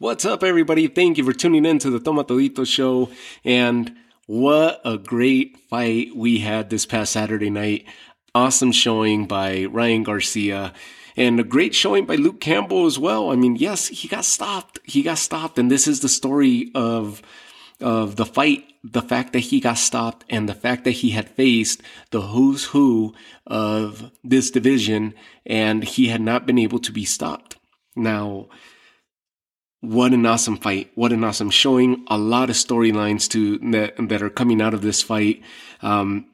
What's up, everybody? Thank you for tuning in to the Toma Todito show. And what a great fight we had this past Saturday night. Awesome showing by Ryan Garcia and a great showing by Luke Campbell as well. I mean, yes, he got stopped. He got stopped. And this is the story of, of the fight, the fact that he got stopped and the fact that he had faced the who's who of this division and he had not been able to be stopped. Now, what an awesome fight. What an awesome showing. A lot of storylines to that, that are coming out of this fight. Um,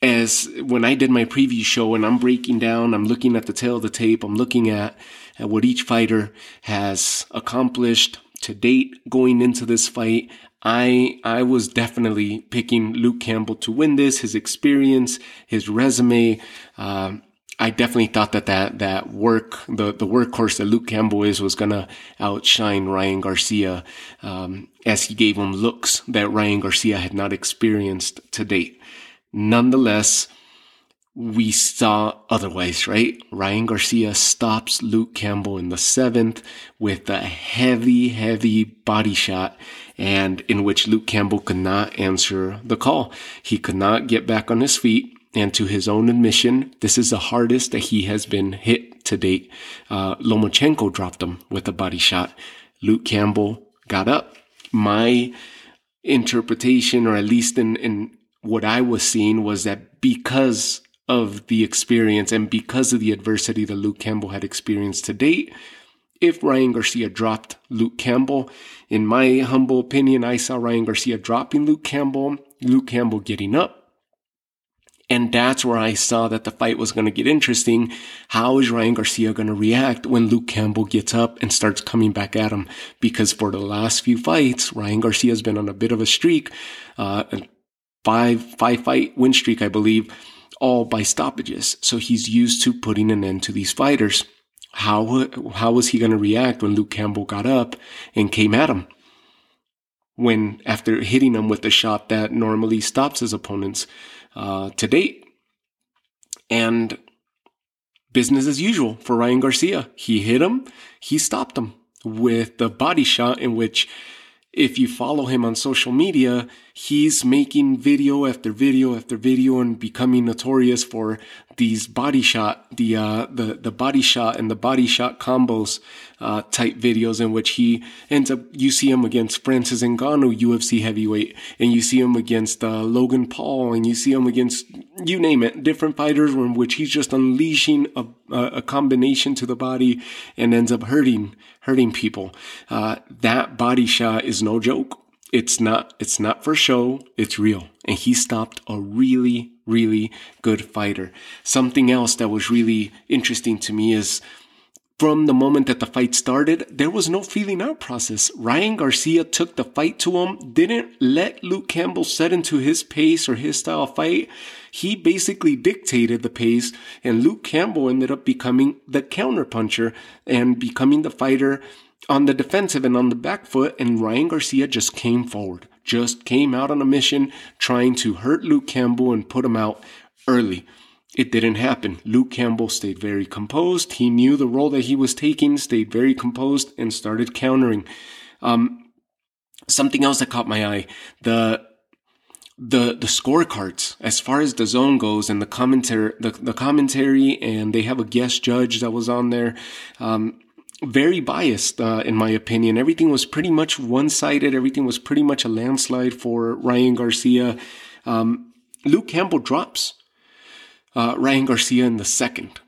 as when I did my preview show and I'm breaking down, I'm looking at the tale of the tape, I'm looking at, at what each fighter has accomplished to date going into this fight. I I was definitely picking Luke Campbell to win this. His experience, his resume, um, I definitely thought that that, that work, the, the workhorse that Luke Campbell is, was gonna outshine Ryan Garcia, um, as he gave him looks that Ryan Garcia had not experienced to date. Nonetheless, we saw otherwise, right? Ryan Garcia stops Luke Campbell in the seventh with a heavy, heavy body shot and in which Luke Campbell could not answer the call. He could not get back on his feet. And to his own admission, this is the hardest that he has been hit to date. Uh, Lomachenko dropped him with a body shot. Luke Campbell got up. My interpretation, or at least in, in what I was seeing, was that because of the experience and because of the adversity that Luke Campbell had experienced to date, if Ryan Garcia dropped Luke Campbell, in my humble opinion, I saw Ryan Garcia dropping Luke Campbell, Luke Campbell getting up, and that's where I saw that the fight was going to get interesting. How is Ryan Garcia going to react when Luke Campbell gets up and starts coming back at him? Because for the last few fights, Ryan Garcia has been on a bit of a streak, uh, five, five fight win streak, I believe, all by stoppages. So he's used to putting an end to these fighters. How, how was he going to react when Luke Campbell got up and came at him? When after hitting him with a shot that normally stops his opponents, uh, to date. And business as usual for Ryan Garcia. He hit him, he stopped him with the body shot in which if you follow him on social media, he's making video after video after video and becoming notorious for these body shot, the uh, the the body shot and the body shot combos uh, type videos in which he ends up. You see him against Francis Ngannou, UFC heavyweight, and you see him against uh, Logan Paul, and you see him against you name it, different fighters in which he's just unleashing a, a combination to the body and ends up hurting hurting people. Uh, that body shot is no joke. It's not, it's not for show. It's real. And he stopped a really, really good fighter. Something else that was really interesting to me is from the moment that the fight started, there was no feeling out process. Ryan Garcia took the fight to him, didn't let Luke Campbell set into his pace or his style of fight. He basically dictated the pace, and Luke Campbell ended up becoming the counterpuncher and becoming the fighter on the defensive and on the back foot. And Ryan Garcia just came forward, just came out on a mission trying to hurt Luke Campbell and put him out early. It didn't happen. Luke Campbell stayed very composed. He knew the role that he was taking, stayed very composed, and started countering. Um, something else that caught my eye: the the the scorecards as far as DAZN goes and the commentary the, the commentary and they have a guest judge that was on there um, very biased uh, in my opinion. Everything was pretty much one-sided. Everything was pretty much a landslide for ryan garcia. Um, luke campbell drops uh, Ryan Garcia in the second.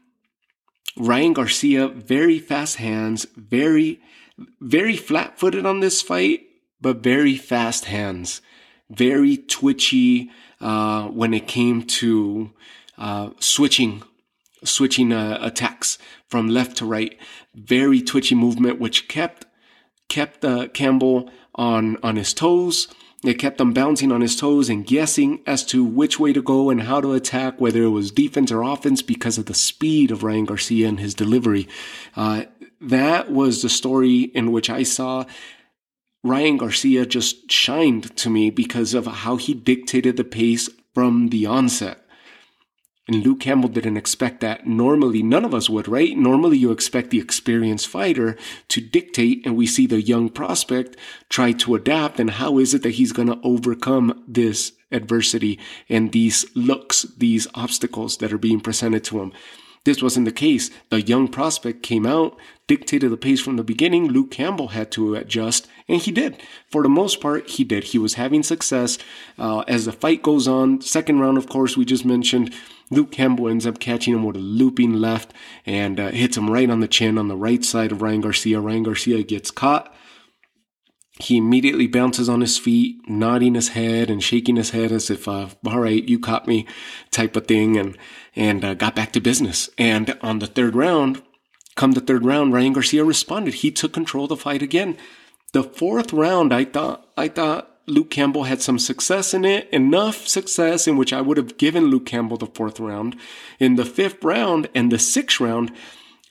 Ryan Garcia, very fast hands, very, very flat footed on this fight, but very fast hands, very twitchy uh, when it came to uh, switching, switching uh, attacks from left to right. Very twitchy movement, which kept kept uh, Campbell on on his toes it kept him bouncing on his toes and guessing as to which way to go and how to attack, whether it was defense or offense, because of the speed of Ryan Garcia and his delivery. Uh, that was the story in which I saw Ryan Garcia just shined to me because of how he dictated the pace from the onset. And Luke Campbell didn't expect that. Normally, none of us would, right? Normally, you expect the experienced fighter to dictate, and we see the young prospect try to adapt. And how is it that he's going to overcome this adversity and these looks, these obstacles that are being presented to him? This wasn't the case. The young prospect came out, dictated the pace from the beginning. Luke Campbell had to adjust, and he did. For the most part, he did. He was having success uh, as the fight goes on. Second round, of course, we just mentioned. Luke Campbell ends up catching him with a looping left and uh, hits him right on the chin on the right side of Ryan Garcia. Ryan Garcia gets caught. He immediately bounces on his feet, nodding his head and shaking his head as if, uh, all right, you caught me type of thing. And and uh, got back to business. And on the third round, come the third round, Ryan Garcia responded. He took control of the fight again. The fourth round, I thought, I thought Luke Campbell had some success in it, enough success in which I would have given Luke Campbell the fourth round. In the fifth round and the sixth round,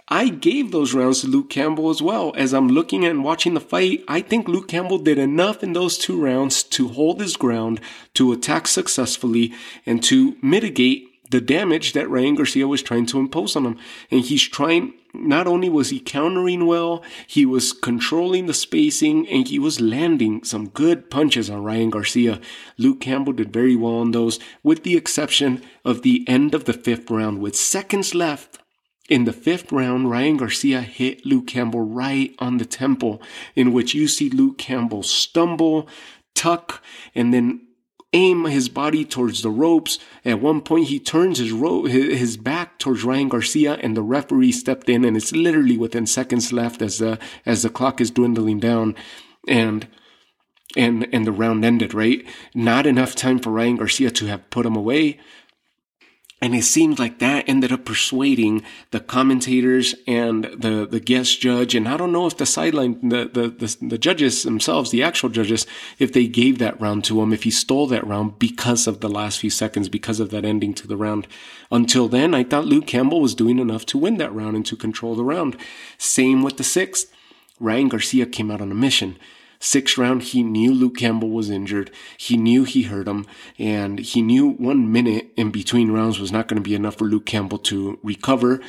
I gave those rounds to Luke Campbell as well. As I'm looking and watching the fight, I think Luke Campbell did enough in those two rounds to hold his ground, to attack successfully, and to mitigate the damage that Ryan Garcia was trying to impose on him. And he's trying, not only was he countering well, he was controlling the spacing and he was landing some good punches on Ryan Garcia. Luke Campbell did very well on those, with the exception of the end of the fifth round. With seconds left, in the fifth round, Ryan Garcia hit Luke Campbell right on the temple, in which you see Luke Campbell stumble, tuck, and then aim his body towards the ropes. At one point, he turns his ro- his back towards Ryan Garcia, and the referee stepped in, and it's literally within seconds left as the as the clock is dwindling down, and and and the round ended. Right, not enough time for Ryan Garcia to have put him away. And it seemed like that ended up persuading the commentators and the, the guest judge. And I don't know if the sideline, the, the, the, the, judges themselves, the actual judges, if they gave that round to him, if he stole that round because of the last few seconds, because of that ending to the round. Until then, I thought Luke Campbell was doing enough to win that round and to control the round. Same with the sixth. Ryan Garcia came out on a mission. Sixth round, he knew Luke Campbell was injured. He knew he hurt him, and he knew one minute in between rounds was not going to be enough for Luke Campbell to recover.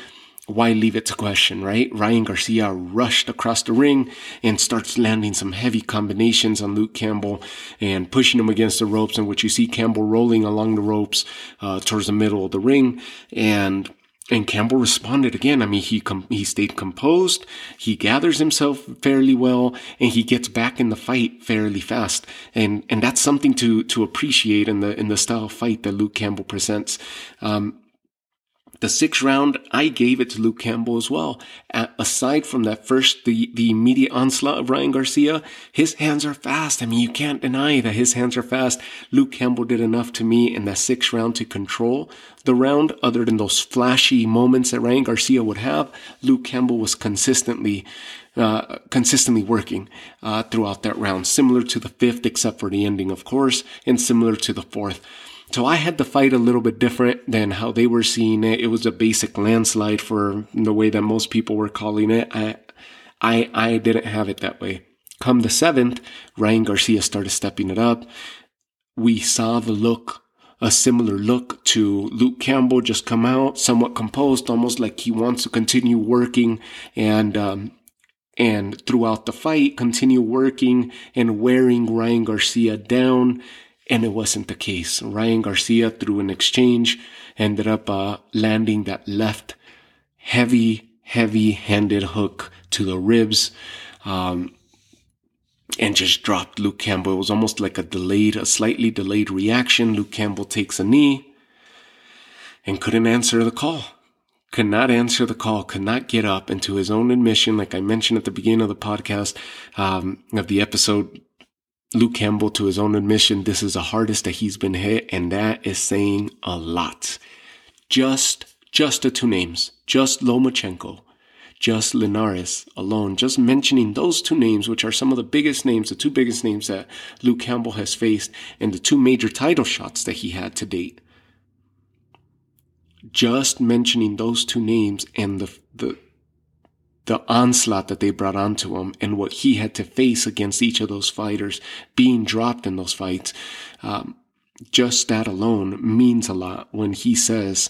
Why leave it to question, right? Ryan Garcia rushed across the ring and starts landing some heavy combinations on Luke Campbell and pushing him against the ropes, in which you see Campbell rolling along the ropes uh, towards the middle of the ring. And and Campbell responded again. I mean, he com- he stayed composed. He gathers himself fairly well, and he gets back in the fight fairly fast. And and that's something to to appreciate in the in the style of fight that Luke Campbell presents. Um, the sixth round, I gave it to Luke Campbell as well. aside from that first, the, the immediate onslaught of Ryan Garcia, his hands are fast. I mean, you can't deny that his hands are fast. Luke Campbell did enough to me in that sixth round to control the round. Other than those flashy moments that Ryan Garcia would have, Luke Campbell was consistently uh, consistently working uh, throughout that round, similar to the fifth, except for the ending, of course, and similar to the fourth. So I had the fight a little bit different than how they were seeing it. It was a basic landslide for the way that most people were calling it. I, I, I didn't have it that way. Come the seventh, Ryan Garcia started stepping it up. We saw the look, a similar look to Luke Campbell just come out, somewhat composed, almost like he wants to continue working and, um, and throughout the fight, continue working and wearing Ryan Garcia down and it wasn't the case. Ryan Garcia, through an exchange, ended up uh, landing that left heavy, heavy handed hook to the ribs. Um, and just dropped Luke Campbell. It was almost like a delayed, a slightly delayed reaction. Luke Campbell takes a knee and couldn't answer the call. Could not answer the call, could not get up into his own admission, like I mentioned at the beginning of the podcast, um, of the episode, Luke Campbell, to his own admission, this is the hardest that he's been hit, and that is saying a lot. Just, just the two names, just Lomachenko, just Linares alone, just mentioning those two names, which are some of the biggest names, the two biggest names that Luke Campbell has faced, and the two major title shots that he had to date. Just mentioning those two names and the, the, the onslaught that they brought onto him and what he had to face against each of those fighters being dropped in those fights. Um, just that alone means a lot when he says,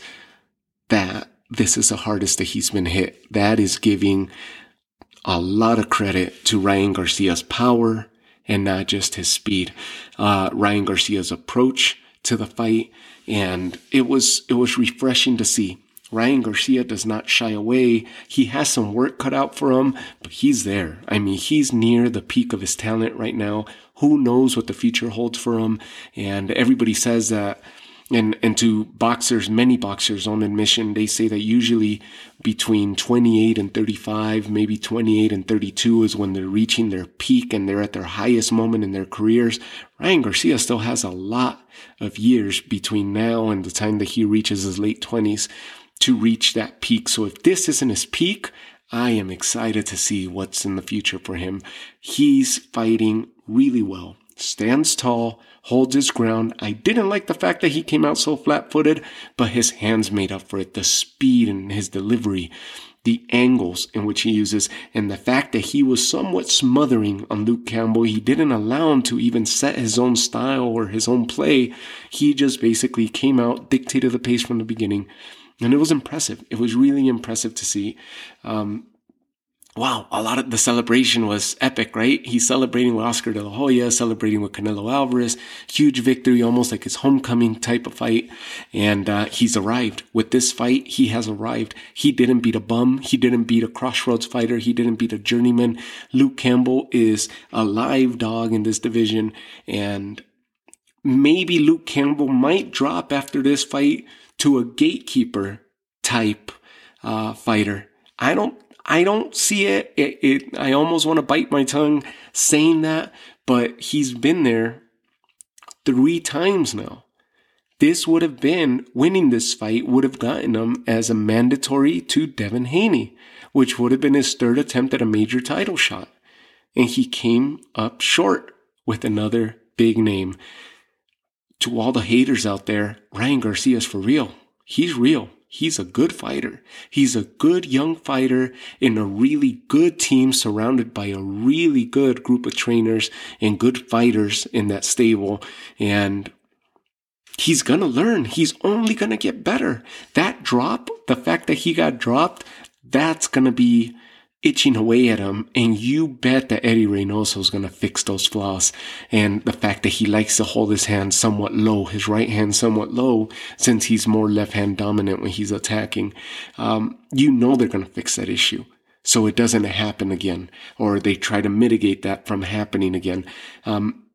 that this is the hardest that he's been hit. That is giving a lot of credit to Ryan Garcia's power and not just his speed. Uh, Ryan Garcia's approach to the fight, and it was it was refreshing to see. Ryan Garcia does not shy away. He has some work cut out for him, but he's there. I mean, he's near the peak of his talent right now. Who knows what the future holds for him? And everybody says that and and to boxers many boxers on admission they say that usually between 28 and 35 maybe 28 and 32 is when they're reaching their peak and they're at their highest moment in their careers ryan garcia still has a lot of years between now and the time that he reaches his late 20s to reach that peak so if this isn't his peak i am excited to see what's in the future for him he's fighting really well stands tall holds his ground. I didn't like the fact that he came out so flat footed, but his hands made up for it. The speed and his delivery, the angles in which he uses, and the fact that he was somewhat smothering on Luke Campbell. He didn't allow him to even set his own style or his own play. He just basically came out, dictated the pace from the beginning. And it was impressive. It was really impressive to see. Um, wow, a lot of the celebration was epic, right? He's celebrating with Oscar de la Hoya, celebrating with Canelo Alvarez, huge victory, almost like his homecoming type of fight. And uh, he's arrived. With this fight, he has arrived. He didn't beat a bum. He didn't beat a crossroads fighter. He didn't beat a journeyman. Luke Campbell is a live dog in this division. And maybe Luke Campbell might drop after this fight to a gatekeeper type uh, fighter. I don't I don't see it. it, it I almost want to bite my tongue saying that, but he's been there three times now. This would have been winning this fight would have gotten him as a mandatory to Devin Haney, which would have been his third attempt at a major title shot. And he came up short with another big name. To all the haters out there, Ryan Garcia's for real. He's real. He's a good fighter. He's a good young fighter in a really good team surrounded by a really good group of trainers and good fighters in that stable. And he's going to learn. He's only going to get better. That drop, the fact that he got dropped, that's going to be itching away at him. And you bet that Eddy Reynoso is going to fix those flaws. And the fact that he likes to hold his hand somewhat low, his right hand somewhat low, since he's more left hand dominant when he's attacking, um, you know they're going to fix that issue. So it doesn't happen again, or they try to mitigate that from happening again. Um,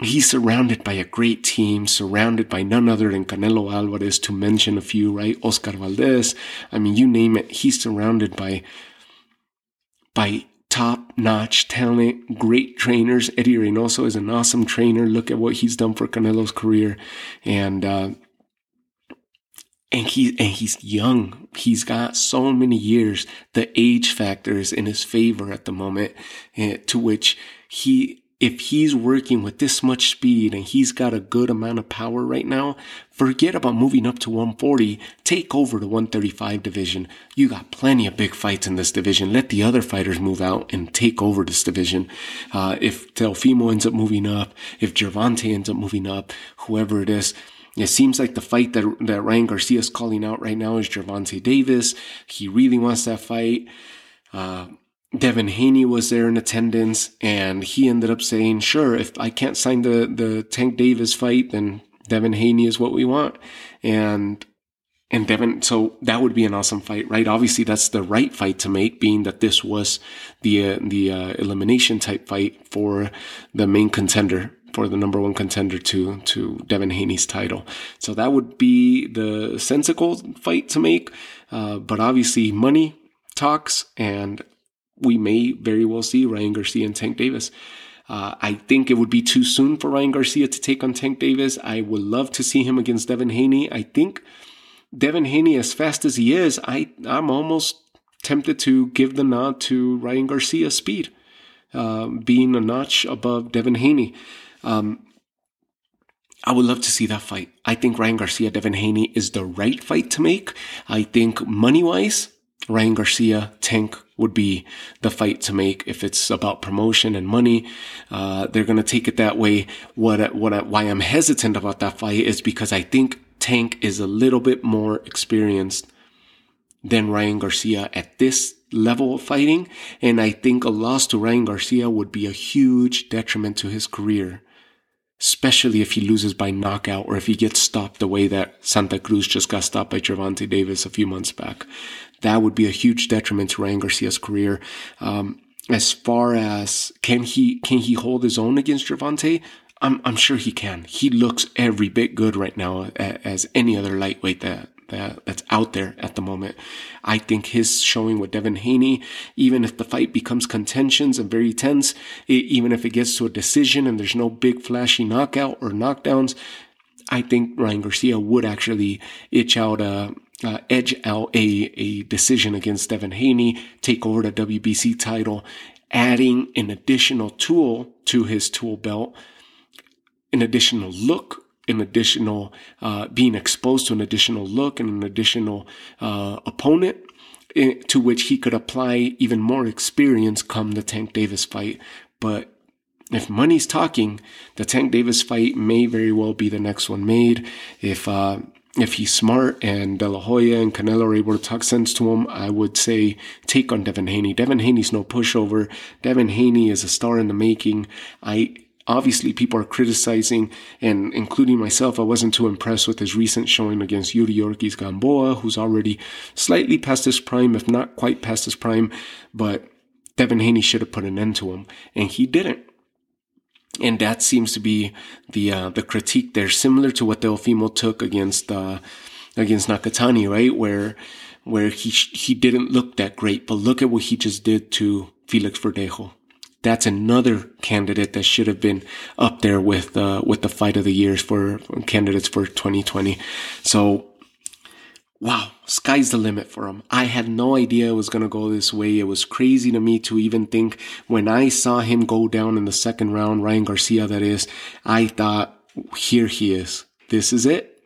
he's surrounded by a great team, surrounded by none other than Canelo Alvarez, to mention a few, right? Oscar Valdez. I mean, you name it. He's surrounded by by top notch talent, great trainers. Eddy Reynoso is an awesome trainer. Look at what he's done for Canelo's career. And, uh, and he and he's young. He's got so many years. The age factor is in his favor at the moment, uh, to which he if he's working with this much speed and he's got a good amount of power right now, forget about moving up to 140. Take over the 135 division. You got plenty of big fights in this division. Let the other fighters move out and take over this division. Uh, if Teofimo ends up moving up, if Gervonta ends up moving up, whoever it is, it seems like the fight that, that Ryan Garcia is calling out right now is Gervonta Davis. He really wants that fight. Uh, Devin Haney was there in attendance and he ended up saying, sure, if I can't sign the, the Tank Davis fight, then Devin Haney is what we want. And, and Devin, so that would be an awesome fight, right? Obviously, that's the right fight to make, being that this was the, uh, the, uh, elimination type fight for the main contender, for the number one contender to, to Devin Haney's title. So that would be the sensical fight to make. Uh, but obviously money talks and we may very well see Ryan Garcia and Tank Davis. Uh, I think it would be too soon for Ryan Garcia to take on Tank Davis. I would love to see him against Devin Haney. I think Devin Haney, as fast as he is, I, I'm almost tempted to give the nod to Ryan Garcia's speed, uh, being a notch above Devin Haney. Um, I would love to see that fight. I think Ryan Garcia, Devin Haney is the right fight to make. I think money wise, Ryan Garcia, Tank would be the fight to make if it's about promotion and money. Uh, they're going to take it that way. What, what, why I'm hesitant about that fight is because I think Tank is a little bit more experienced than Ryan Garcia at this level of fighting. And I think a loss to Ryan Garcia would be a huge detriment to his career, especially if he loses by knockout or if he gets stopped the way that Santa Cruz just got stopped by Gervonta Davis a few months back. That would be a huge detriment to Ryan Garcia's career. Um, as far as can he can he hold his own against Gervonta? I'm I'm sure he can. He looks every bit good right now as any other lightweight that that, that's out there at the moment. I think his showing with Devin Haney, even if the fight becomes contentions and very tense, it, even if it gets to a decision and there's no big flashy knockout or knockdowns, I think Ryan Garcia would actually itch out a, uh, edge out a, a decision against Devin Haney, take over the WBC title, adding an additional tool to his tool belt, an additional look an additional, uh, being exposed to an additional look and an additional uh, opponent eh, to which he could apply even more experience come the Tank Davis fight. But if money's talking, the Tank Davis fight may very well be the next one made. If uh, if he's smart and De La Hoya and Canelo are able to talk sense to him, I would say take on Devin Haney. Devin Haney's no pushover. Devin Haney is a star in the making. I obviously people are criticizing, and including myself, I wasn't too impressed with his recent showing against Yuriorkis Gamboa, who's already slightly past his prime, if not quite past his prime, but Devin Haney should have put an end to him, and he didn't. And that seems to be the uh, the critique there, similar to what Teofimo took against uh, against Nakatani, right? Where where he he didn't look that great, but look at what he just did to Felix Verdejo that's another candidate that should have been up there with uh, with the fight of the years for candidates for 2020. So, wow, sky's the limit for him. I had no idea it was going to go this way. It was crazy to me to even think when I saw him go down in the second round, Ryan Garcia, that is, I thought, here he is. This is it.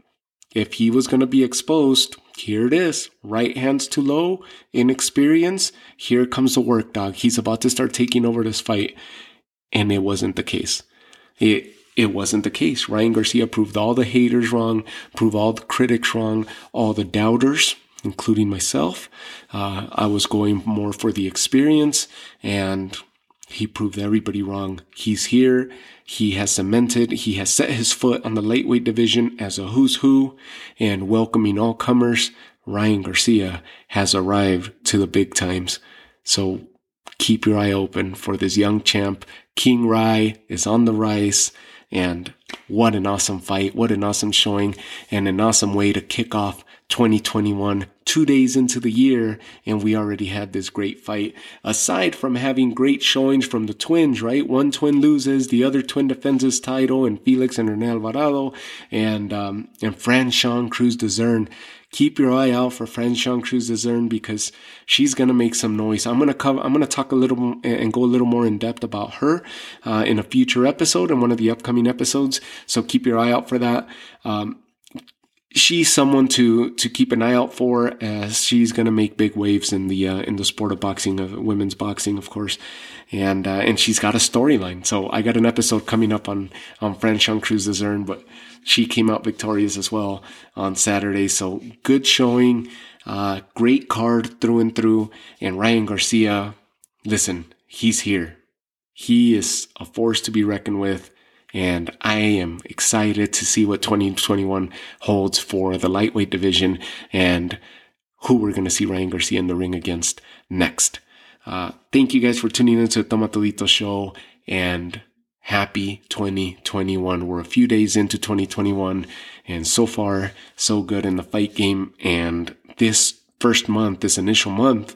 If he was going to be exposed, here it is. Right hands too low, inexperience. Here comes the work dog. He's about to start taking over this fight. And it wasn't the case. It, it wasn't the case. Ryan Garcia proved all the haters wrong, proved all the critics wrong, all the doubters, including myself. Uh, I was going more for the experience and he proved everybody wrong. He's here. He has cemented, he has set his foot on the lightweight division as a who's who and welcoming all comers. Ryan Garcia has arrived to the big times. So keep your eye open for this young champ. King Ry is on the rise and what an awesome fight. What an awesome showing and an awesome way to kick off 2021, two days into the year, and we already had this great fight. Aside from having great showings from the twins, right? One twin loses, the other twin defends his title, and Felix and Rene Alvarado, and um, and Franchon Crews-Dezurn. Keep your eye out for Franchon Crews-Dezurn because she's gonna make some noise. I'm gonna cover. I'm gonna talk a little and go a little more in depth about her uh, in a future episode in one of the upcoming episodes. So keep your eye out for that. Um, she's someone to to keep an eye out for as she's going to make big waves in the uh, in the sport of boxing of women's boxing of course and uh, and she's got a storyline. So i got an episode coming up on on franchon crews-dezurn but she came out victorious as well on saturday. So good showing uh, great card through and through. And ryan garcia listen he's here. He is a force to be reckoned with. And I am excited to see what 2021 holds for the lightweight division and who we're going to see Ryan Garcia in the ring against next. Uh, thank you guys for tuning into the Toma Todito show and happy 2021. We're a few days into 2021 and so far so good in the fight game. And this first month, this initial month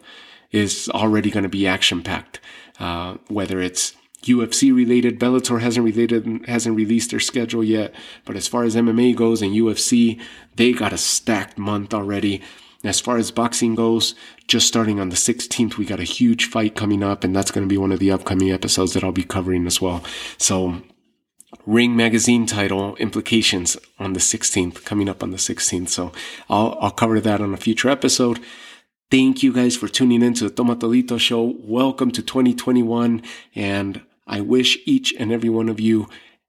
is already going to be action packed. Uh, whether it's UFC related. Bellator hasn't related hasn't released their schedule yet, but as far as MMA goes and UFC, they got a stacked month already. As far as boxing goes, just starting on the 16th, we got a huge fight coming up, and that's going to be one of the upcoming episodes that I'll be covering as well. So, Ring Magazine title implications on the 16th, coming up on the 16th. So, I'll, I'll cover that on a future episode. Thank you guys for tuning in to the Toma Todito show. Welcome to 2021 and I wish each and every one of you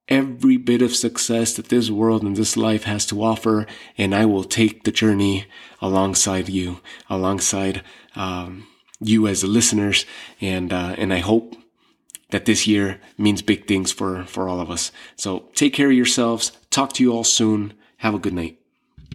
every bit of success that this world and this life has to offer, and I will take the journey alongside you, alongside um, you as the listeners, and uh, and I hope that this year means big things for for all of us. So take care of yourselves. Talk to you all soon. Have a good night.